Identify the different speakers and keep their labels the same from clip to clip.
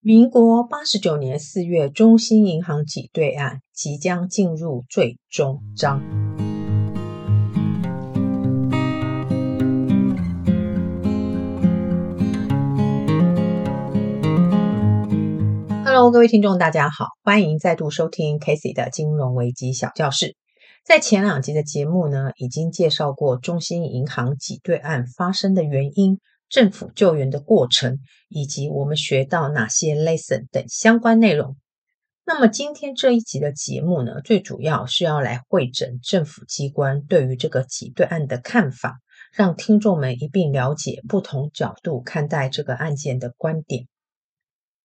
Speaker 1: 民国八十九年四月，中兴银行挤兑案即将进入最终章。Hello，各位听众，大家好，欢迎再度收听 Casey 的金融危机小教室。在前两集的节目呢，已经介绍过中兴银行挤兑案发生的原因。政府救援的过程，以及我们学到哪些 lesson 等相关内容。那么今天这一集的节目呢，最主要是要来会诊政府机关对于这个挤兑案的看法，让听众们一并了解不同角度看待这个案件的观点。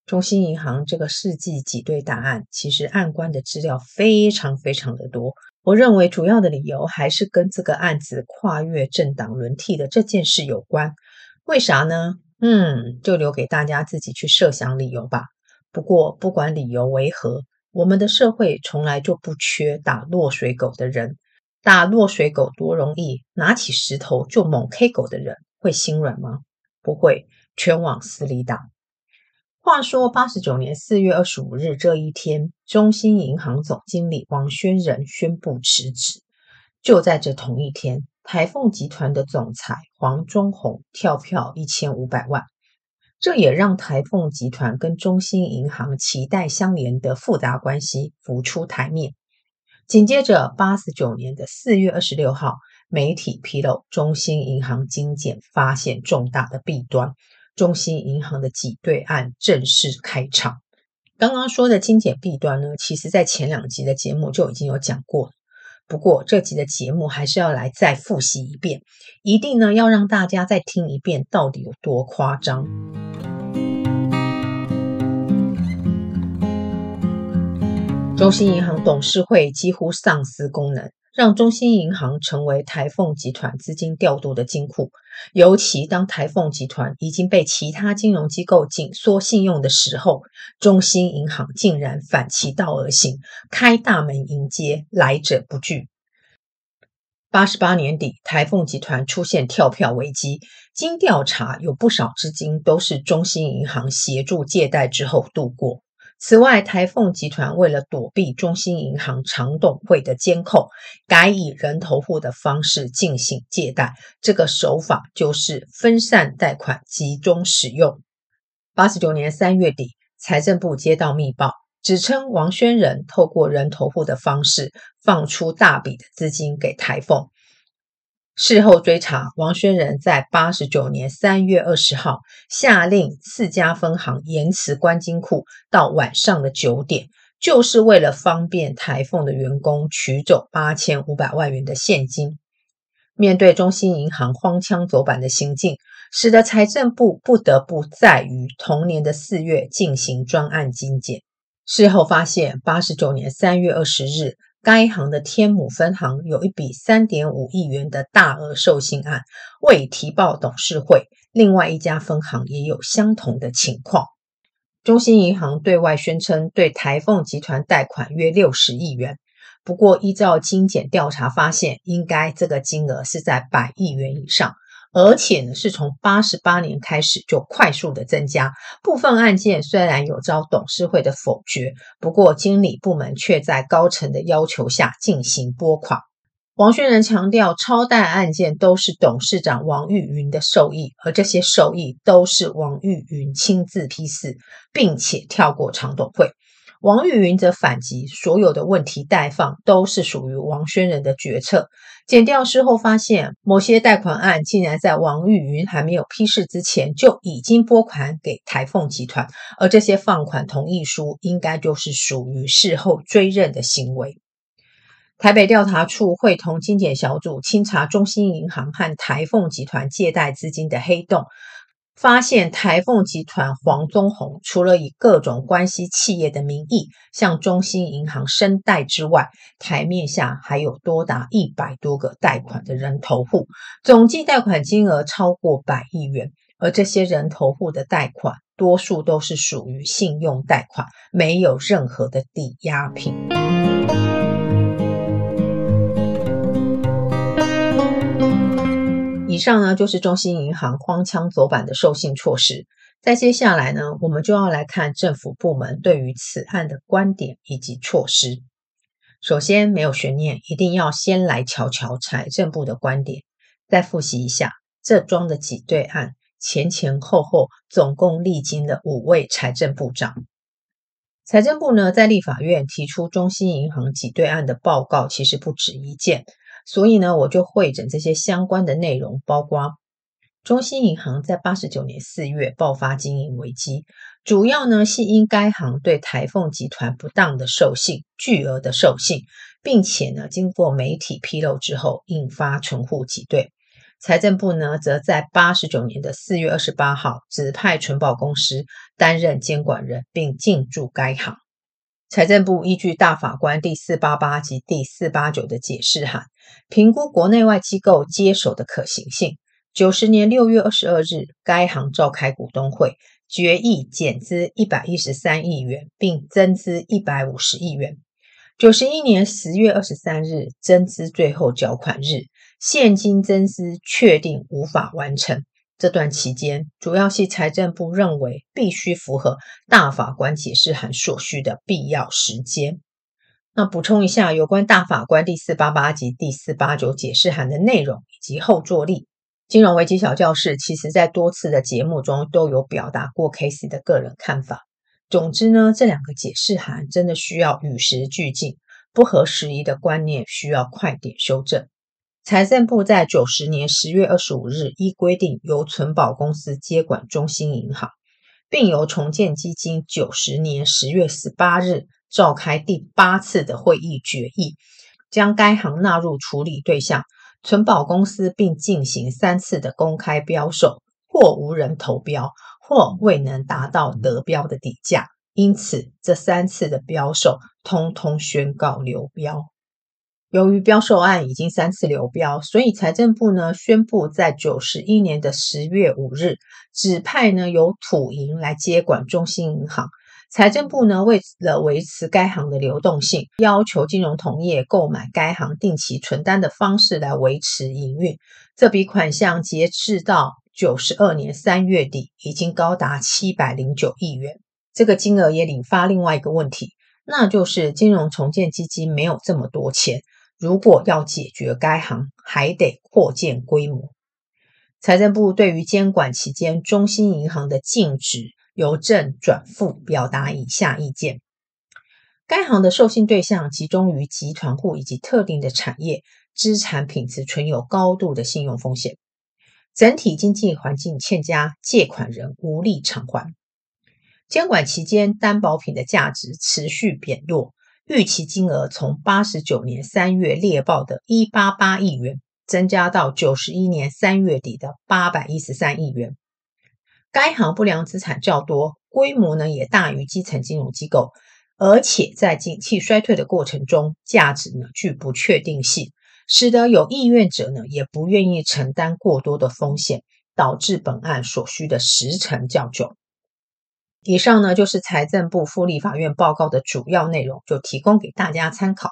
Speaker 1: 中兴银行这个世纪挤兑大案，其实案关的资料非常非常的多。我认为主要的理由还是跟这个案子跨越政党轮替的这件事有关。为啥呢？嗯，就留给大家自己去设想理由吧。不过，不管理由为何，我们的社会从来就不缺打落水狗的人。打落水狗多容易，拿起石头就猛 K 狗的人会心软吗？不会，全往死里打。话说，八十九年四月二十五日这一天，中兴银行总经理王宣仁宣布辞职。就在这同一天。台凤集团的总裁黄忠宏跳票一千五百万，这也让台凤集团跟中兴银行脐带相连的复杂关系浮出台面。紧接着，八十九年的四月二十六号，媒体披露中兴银行精简发现重大的弊端，中兴银行的挤兑案正式开场。刚刚说的精简弊端呢，其实在前两集的节目就已经有讲过。不过这集的节目还是要来再复习一遍，一定呢要让大家再听一遍，到底有多夸张。中信银行董事会几乎丧失功能。让中兴银行成为台凤集团资金调度的金库，尤其当台凤集团已经被其他金融机构紧缩信用的时候，中兴银行竟然反其道而行，开大门迎接来者不拒。八十八年底，台凤集团出现跳票危机，经调查，有不少资金都是中兴银行协助借贷之后度过。此外，台凤集团为了躲避中兴银行常董会的监控，改以人头户的方式进行借贷。这个手法就是分散贷款，集中使用。八十九年三月底，财政部接到密报，指称王宣仁透过人头户的方式放出大笔的资金给台凤。事后追查，王宣仁在八十九年三月二十号下令四家分行延迟关金库到晚上的九点，就是为了方便台凤的员工取走八千五百万元的现金。面对中兴银行荒腔走板的行径，使得财政部不得不再于同年的四月进行专案精简。事后发现，八十九年三月二十日。该行的天母分行有一笔三点五亿元的大额授信案未提报董事会，另外一家分行也有相同的情况。中信银行对外宣称对台凤集团贷款约六十亿元，不过依照精简调查发现，应该这个金额是在百亿元以上。而且呢，是从八十八年开始就快速的增加。部分案件虽然有遭董事会的否决，不过经理部门却在高层的要求下进行拨款。王宣仁强调，超贷案件都是董事长王玉云的授意，而这些授意都是王玉云亲自批示，并且跳过常董会。王玉云则反击，所有的问题贷放都是属于王宣仁的决策。检调事后发现，某些贷款案竟然在王玉云还没有批示之前就已经拨款给台凤集团，而这些放款同意书应该就是属于事后追认的行为。台北调查处会同精简小组清查中兴银行和台凤集团借贷资金的黑洞。发现台凤集团黄宗宏除了以各种关系企业的名义向中兴银行申贷之外，台面下还有多达一百多个贷款的人头户，总计贷款金额超过百亿元。而这些人头户的贷款，多数都是属于信用贷款，没有任何的抵押品。以上呢，就是中兴银行荒腔走板的授信措施。在接下来呢，我们就要来看政府部门对于此案的观点以及措施。首先，没有悬念，一定要先来瞧瞧财政部的观点。再复习一下这桩的挤兑案，前前后后总共历经了五位财政部长。财政部呢，在立法院提出中信银行挤兑案的报告，其实不止一件，所以呢，我就会整这些相关的内容，包括。中信银行在八十九年四月爆发经营危机，主要呢是因该行对台凤集团不当的授信，巨额的授信，并且呢经过媒体披露之后，引发存户挤兑。财政部呢则在八十九年的四月二十八号指派存保公司担任监管人，并进驻该行。财政部依据大法官第四八八及第四八九的解释函，评估国内外机构接手的可行性。九十年六月二十二日，该行召开股东会，决议减资一百一十三亿元，并增资一百五十亿元。九十一年十月二十三日，增资最后缴款日，现金增资确定无法完成。这段期间，主要系财政部认为必须符合大法官解释函所需的必要时间。那补充一下，有关大法官第四八八及第四八九解释函的内容以及后坐力。金融危机小教室，其实在多次的节目中都有表达过 Casey 的个人看法。总之呢，这两个解释函真的需要与时俱进，不合时宜的观念需要快点修正。财政部在九十年十月二十五日依规定由存保公司接管中心银行，并由重建基金九十年十月十八日召开第八次的会议决议，将该行纳入处理对象。存保公司并进行三次的公开标售，或无人投标，或未能达到得标的底价，因此这三次的标售通通宣告流标。由于标售案已经三次流标，所以财政部呢宣布在九十一年的十月五日指派呢由土银来接管中信银行。财政部呢，为了维持该行的流动性，要求金融同业购买该行定期存单的方式来维持营运。这笔款项截至到九十二年三月底，已经高达七百零九亿元。这个金额也引发另外一个问题，那就是金融重建基金没有这么多钱，如果要解决该行，还得扩建规模。财政部对于监管期间中信银行的净值。由正转负，表达以下意见：该行的授信对象集中于集团户以及特定的产业，资产品质存有高度的信用风险，整体经济环境欠佳，借款人无力偿还。监管期间，担保品的价值持续贬弱，预期金额从八十九年三月猎报的一八八亿元，增加到九十一年三月底的八百一十三亿元。该行不良资产较多，规模呢也大于基层金融机构，而且在景气衰退的过程中，价值呢具不确定性，使得有意愿者呢也不愿意承担过多的风险，导致本案所需的时程较久。以上呢就是财政部赴立法院报告的主要内容，就提供给大家参考。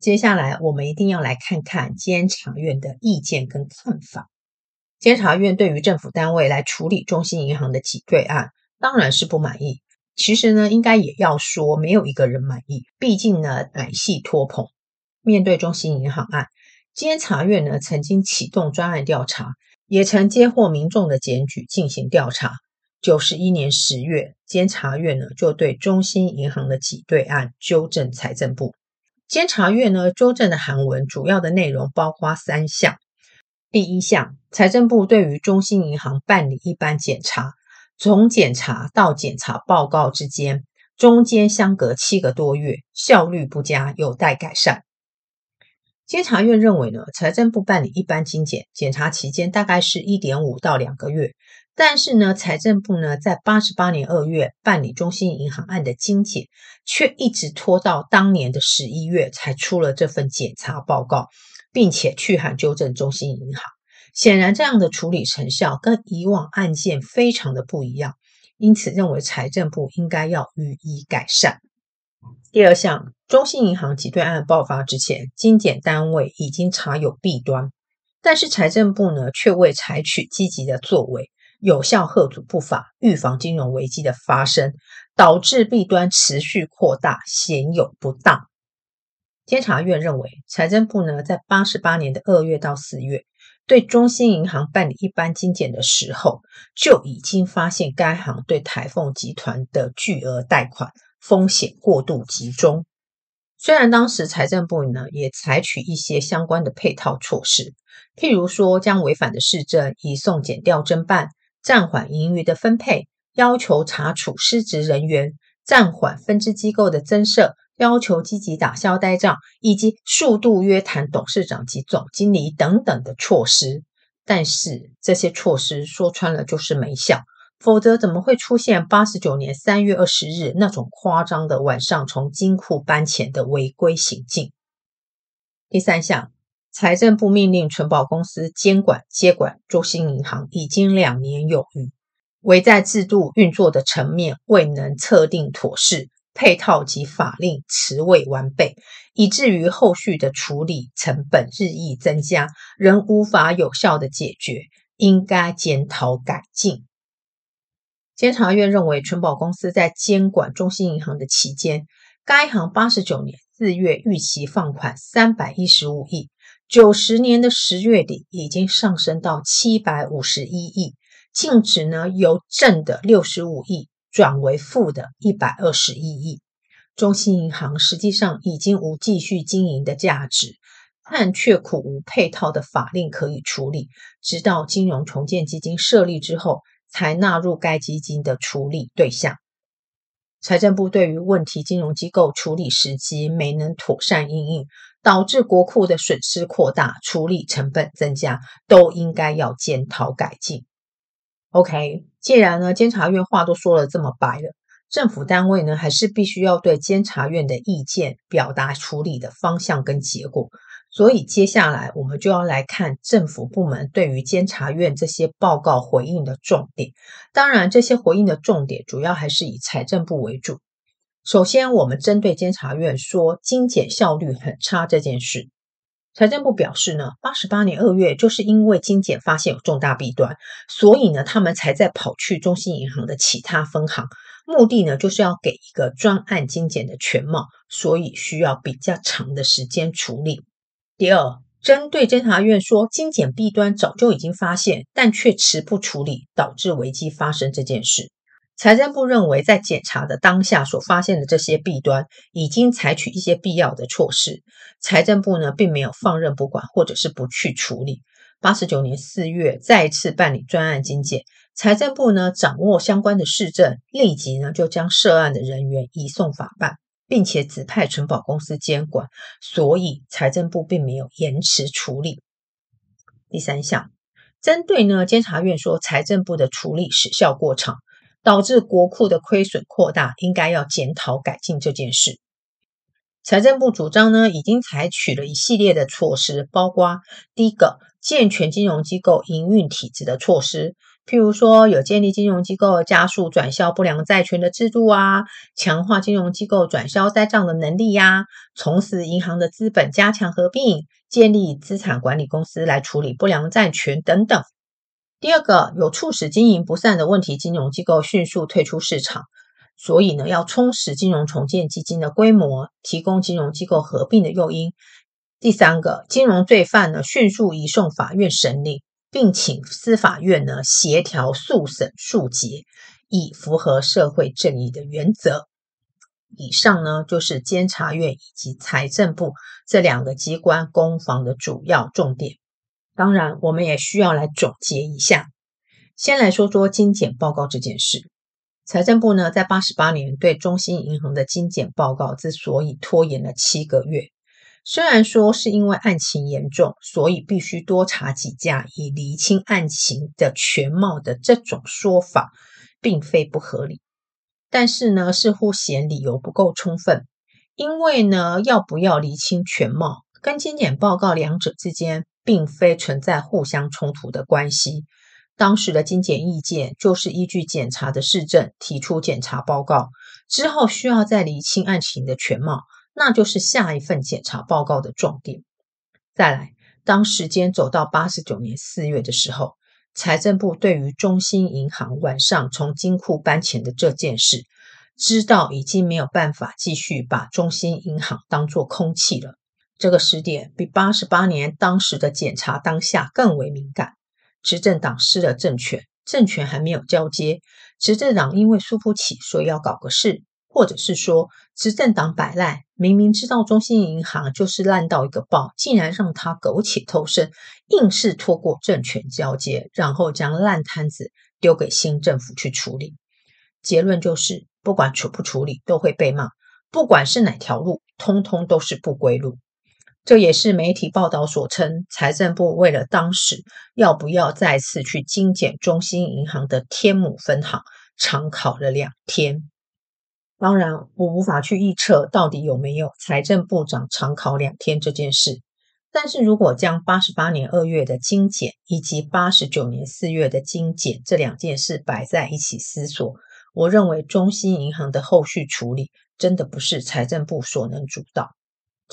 Speaker 1: 接下来我们一定要来看看监察院的意见跟看法。监察院对于政府单位来处理中信银行的挤兑案，当然是不满意。其实呢，应该也要说，没有一个人满意。毕竟呢，乃系托捧。面对中信银行案，监察院呢曾经启动专案调查，也曾接获民众的检举进行调查。九十一年十月，监察院呢就对中信银行的挤兑案纠正财政部。监察院呢纠正的函文主要的内容包括三项。第一项，财政部对于中信银行办理一般检查，从检查到检查报告之间，中间相隔七个多月，效率不佳，有待改善。监察院认为呢，财政部办理一般精简，检查期间大概是一点五到两个月，但是呢，财政部呢在八十八年二月办理中信银行案的精简，却一直拖到当年的十一月才出了这份检查报告。并且去函纠正中信银行，显然这样的处理成效跟以往案件非常的不一样，因此认为财政部应该要予以改善。第二项，中信银行挤兑案爆发之前，精简单位已经查有弊端，但是财政部呢却未采取积极的作为，有效遏阻不法，预防金融危机的发生，导致弊端持续扩大，显有不当。监察院认为，财政部呢在八十八年的二月到四月，对中信银行办理一般精简的时候，就已经发现该行对台凤集团的巨额贷款风险过度集中。虽然当时财政部呢也采取一些相关的配套措施，譬如说将违反的市政移送检调侦办，暂缓盈余的分配，要求查处失职人员，暂缓分支机构的增设，要求积极打消呆账，以及速度约谈董事长及总经理等等的措施。但是这些措施说穿了就是没效。否则怎么会出现八十九年三月二十日那种夸张的晚上从金库搬钱的违规行径？第三项，财政部命令存保公司监管接管中信银行已经两年有余，唯在制度运作的层面未能测定妥适，配套及法令迟未完备，以至于后续的处理成本日益增加，仍无法有效的解决，应该检讨改进。监察院认为，存保公司在监管中信银行的期间，该行八十九年四月逾期放款三百一十五亿，九十年的十月底已经上升到七百五十一亿，净值呢由正的六十五亿转为负的一百二十一亿，中信银行实际上已经无继续经营的价值，但却苦无配套的法令可以处理，直到金融重建基金设立之后。才纳入该基金的处理对象。财政部对于问题金融机构处理时机没能妥善应应，导致国库的损失扩大，处理成本增加，都应该要检讨改进。OK，既然呢监察院话都说了这么白了，政府单位呢还是必须要对监察院的意见表达处理的方向跟结果。所以接下来我们就要来看政府部门对于监察院这些报告回应的重点。当然，这些回应的重点主要还是以财政部为主。首先，我们针对监察院说精简效率很差这件事，财政部表示呢，八十八年二月就是因为精简发现有重大弊端，所以呢，他们才在跑去中信银行的其他分行，目的呢就是要给一个专案精简的全貌，所以需要比较长的时间处理。第二，针对监察院说精简弊端早就已经发现，但却迟不处理，导致危机发生这件事，财政部认为在检查的当下所发现的这些弊端，已经采取一些必要的措施。财政部呢，并没有放任不管，或者是不去处理。八十九年四月再次办理专案精简，财政部呢掌握相关的市政，立即呢就将涉案的人员移送法办。并且指派存保公司监管，所以财政部并没有延迟处理。第三项，针对呢监察院说财政部的处理时效过长，导致国库的亏损扩大，应该要检讨改进这件事。财政部主张呢，已经采取了一系列的措施，包括第一个健全金融机构营运体制的措施。譬如说，有建立金融机构加速转销不良债权的制度啊，强化金融机构转销呆账的能力呀、从事银行的资本加强合并，建立资产管理公司来处理不良债权等等。第二个，有促使经营不善的问题金融机构迅速退出市场，所以呢，要充实金融重建基金的规模，提供金融机构合并的诱因。第三个，金融罪犯呢，迅速移送法院审理。并请司法院呢协调速审速结，以符合社会正义的原则。以上呢就是监察院以及财政部这两个机关攻防的主要重点。当然，我们也需要来总结一下。先来说说精简报告这件事。财政部呢在八十八年对中信银行的精简报告之所以拖延了七个月。虽然说是因为案情严重，所以必须多查几家以厘清案情的全貌的这种说法，并非不合理，但是呢，似乎嫌理由不够充分。因为呢，要不要厘清全貌，跟精简报告两者之间，并非存在互相冲突的关系。当时的精简意见就是依据检查的事证提出检查报告，之后需要再厘清案情的全貌。那就是下一份检查报告的重点。再来，当时间走到八十九年四月的时候，财政部对于中心银行晚上从金库搬钱的这件事，知道已经没有办法继续把中心银行当作空气了。这个时点比八十八年当时的检查当下更为敏感。执政党失了政权，政权还没有交接，执政党因为输不起，所以要搞个事。或者是说，执政党摆烂，明明知道中信银行就是烂到一个爆，竟然让他苟且偷生，硬是拖过政权交接，然后将烂摊子丢给新政府去处理。结论就是，不管处不处理，都会被骂。不管是哪条路，通通都是不归路。这也是媒体报道所称，财政部为了当时要不要再次去精简中兴银行的天母分行，长考了两天。当然，我无法去预测到底有没有财政部长长考两天这件事。但是如果将八十八年二月的精简以及八十九年四月的精简这两件事摆在一起思索，我认为中兴银行的后续处理真的不是财政部所能主导。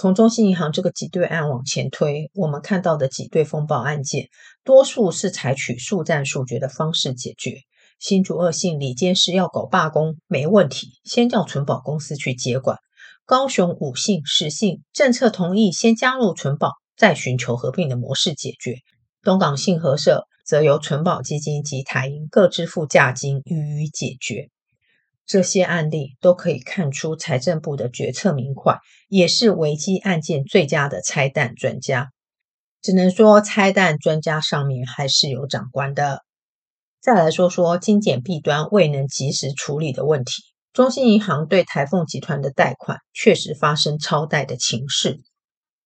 Speaker 1: 从中信银行这个挤兑案往前推，我们看到的挤兑风暴案件，多数是采取速战速决的方式解决。新竹二信李监事要搞罢工没问题，先叫存保公司去接管。高雄五信十信政策同意，先加入存保，再寻求合并的模式解决。东港信合社则由存保基金及台银各支付价金予以解决。这些案例都可以看出财政部的决策明快，也是危机案件最佳的拆弹专家。只能说拆弹专家上面还是有长官的。再来说说精简弊端未能及时处理的问题。中信银行对台凤集团的贷款确实发生超贷的情势。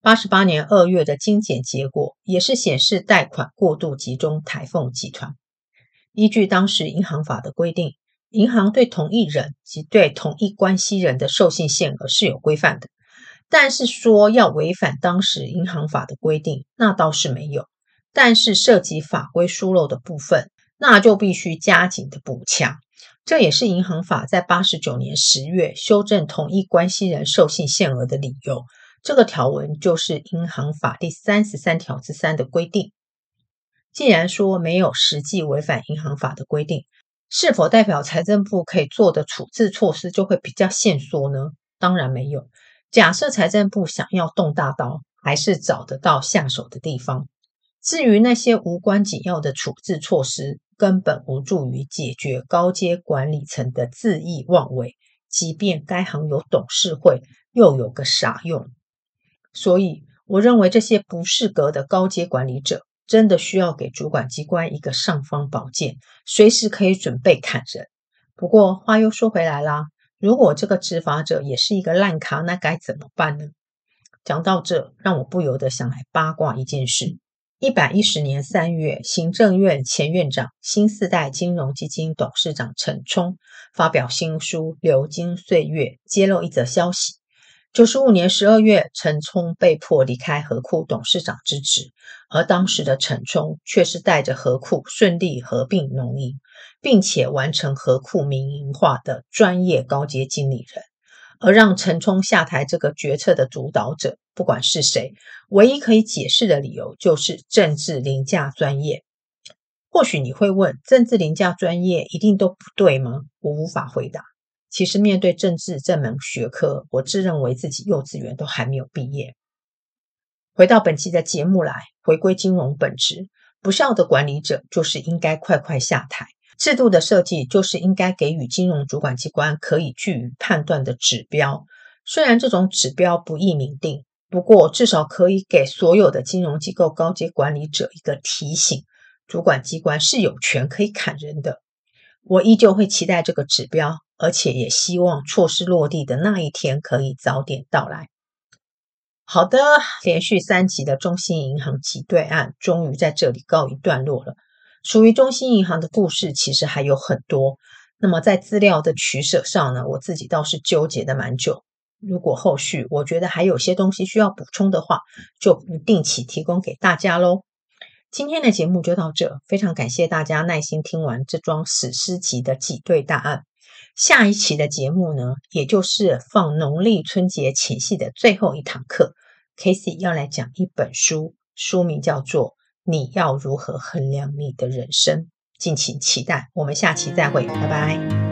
Speaker 1: 八十八年二月的精简结果也是显示贷款过度集中台凤集团。依据当时银行法的规定，银行对同一人及对同一关系人的授信限额是有规范的，但是说要违反当时银行法的规定，那倒是没有。但是涉及法规疏漏的部分，那就必须加紧的补强，这也是银行法在八十九年十月修正同一关系人授信限额的理由。这个条文就是银行法第三十三条之三的规定。既然说没有实际违反银行法的规定，是否代表财政部可以做的处置措施就会比较限缩呢？当然没有。假设财政部想要动大刀，还是找得到下手的地方。至于那些无关紧要的处置措施，根本无助于解决高阶管理层的恣意妄为。即便该行有董事会，又有个啥用？所以，我认为这些不适格的高阶管理者，真的需要给主管机关一个尚方宝剑，随时可以准备砍人。不过话又说回来啦，如果这个执法者也是一个烂咖，那该怎么办呢？讲到这，让我不由得想来八卦一件事。一百一十年三月，行政院前院长、新四代金融基金董事长陈冲发表新书《流金岁月》，揭露一则消息：九十五年十二月，陈冲被迫离开合库董事长之职，而当时的陈冲却是带着合库顺利合并农银，并且完成合库民营化的专业高阶经理人。而让陈冲下台这个决策的主导者，不管是谁，唯一可以解释的理由就是政治凌驾专业。或许你会问，政治凌驾专业一定都不对吗？我无法回答。其实面对政治这门学科，我自认为自己幼稚园都还没有毕业。回到本期的节目来，回归金融本质，不孝的管理者就是应该快快下台。制度的设计就是应该给予金融主管机关可以据以判断的指标，虽然这种指标不易明定，不过至少可以给所有的金融机构高阶管理者一个提醒：主管机关是有权可以砍人的。我依旧会期待这个指标，而且也希望措施落地的那一天可以早点到来。好的，连续三集的中信银行挤兑案终于在这里告一段落了。属于中信银行的故事其实还有很多，那么在资料的取舍上呢，我自己倒是纠结的蛮久。如果后续我觉得还有些东西需要补充的话，就不定期提供给大家喽。今天的节目就到这，非常感谢大家耐心听完这桩史诗级的挤兑大案。下一期的节目呢，也就是放农历春节前夕的最后一堂课，Casey 要来讲一本书，书名叫做。你要如何衡量你的人生？敬请期待，我们下期再会，拜拜。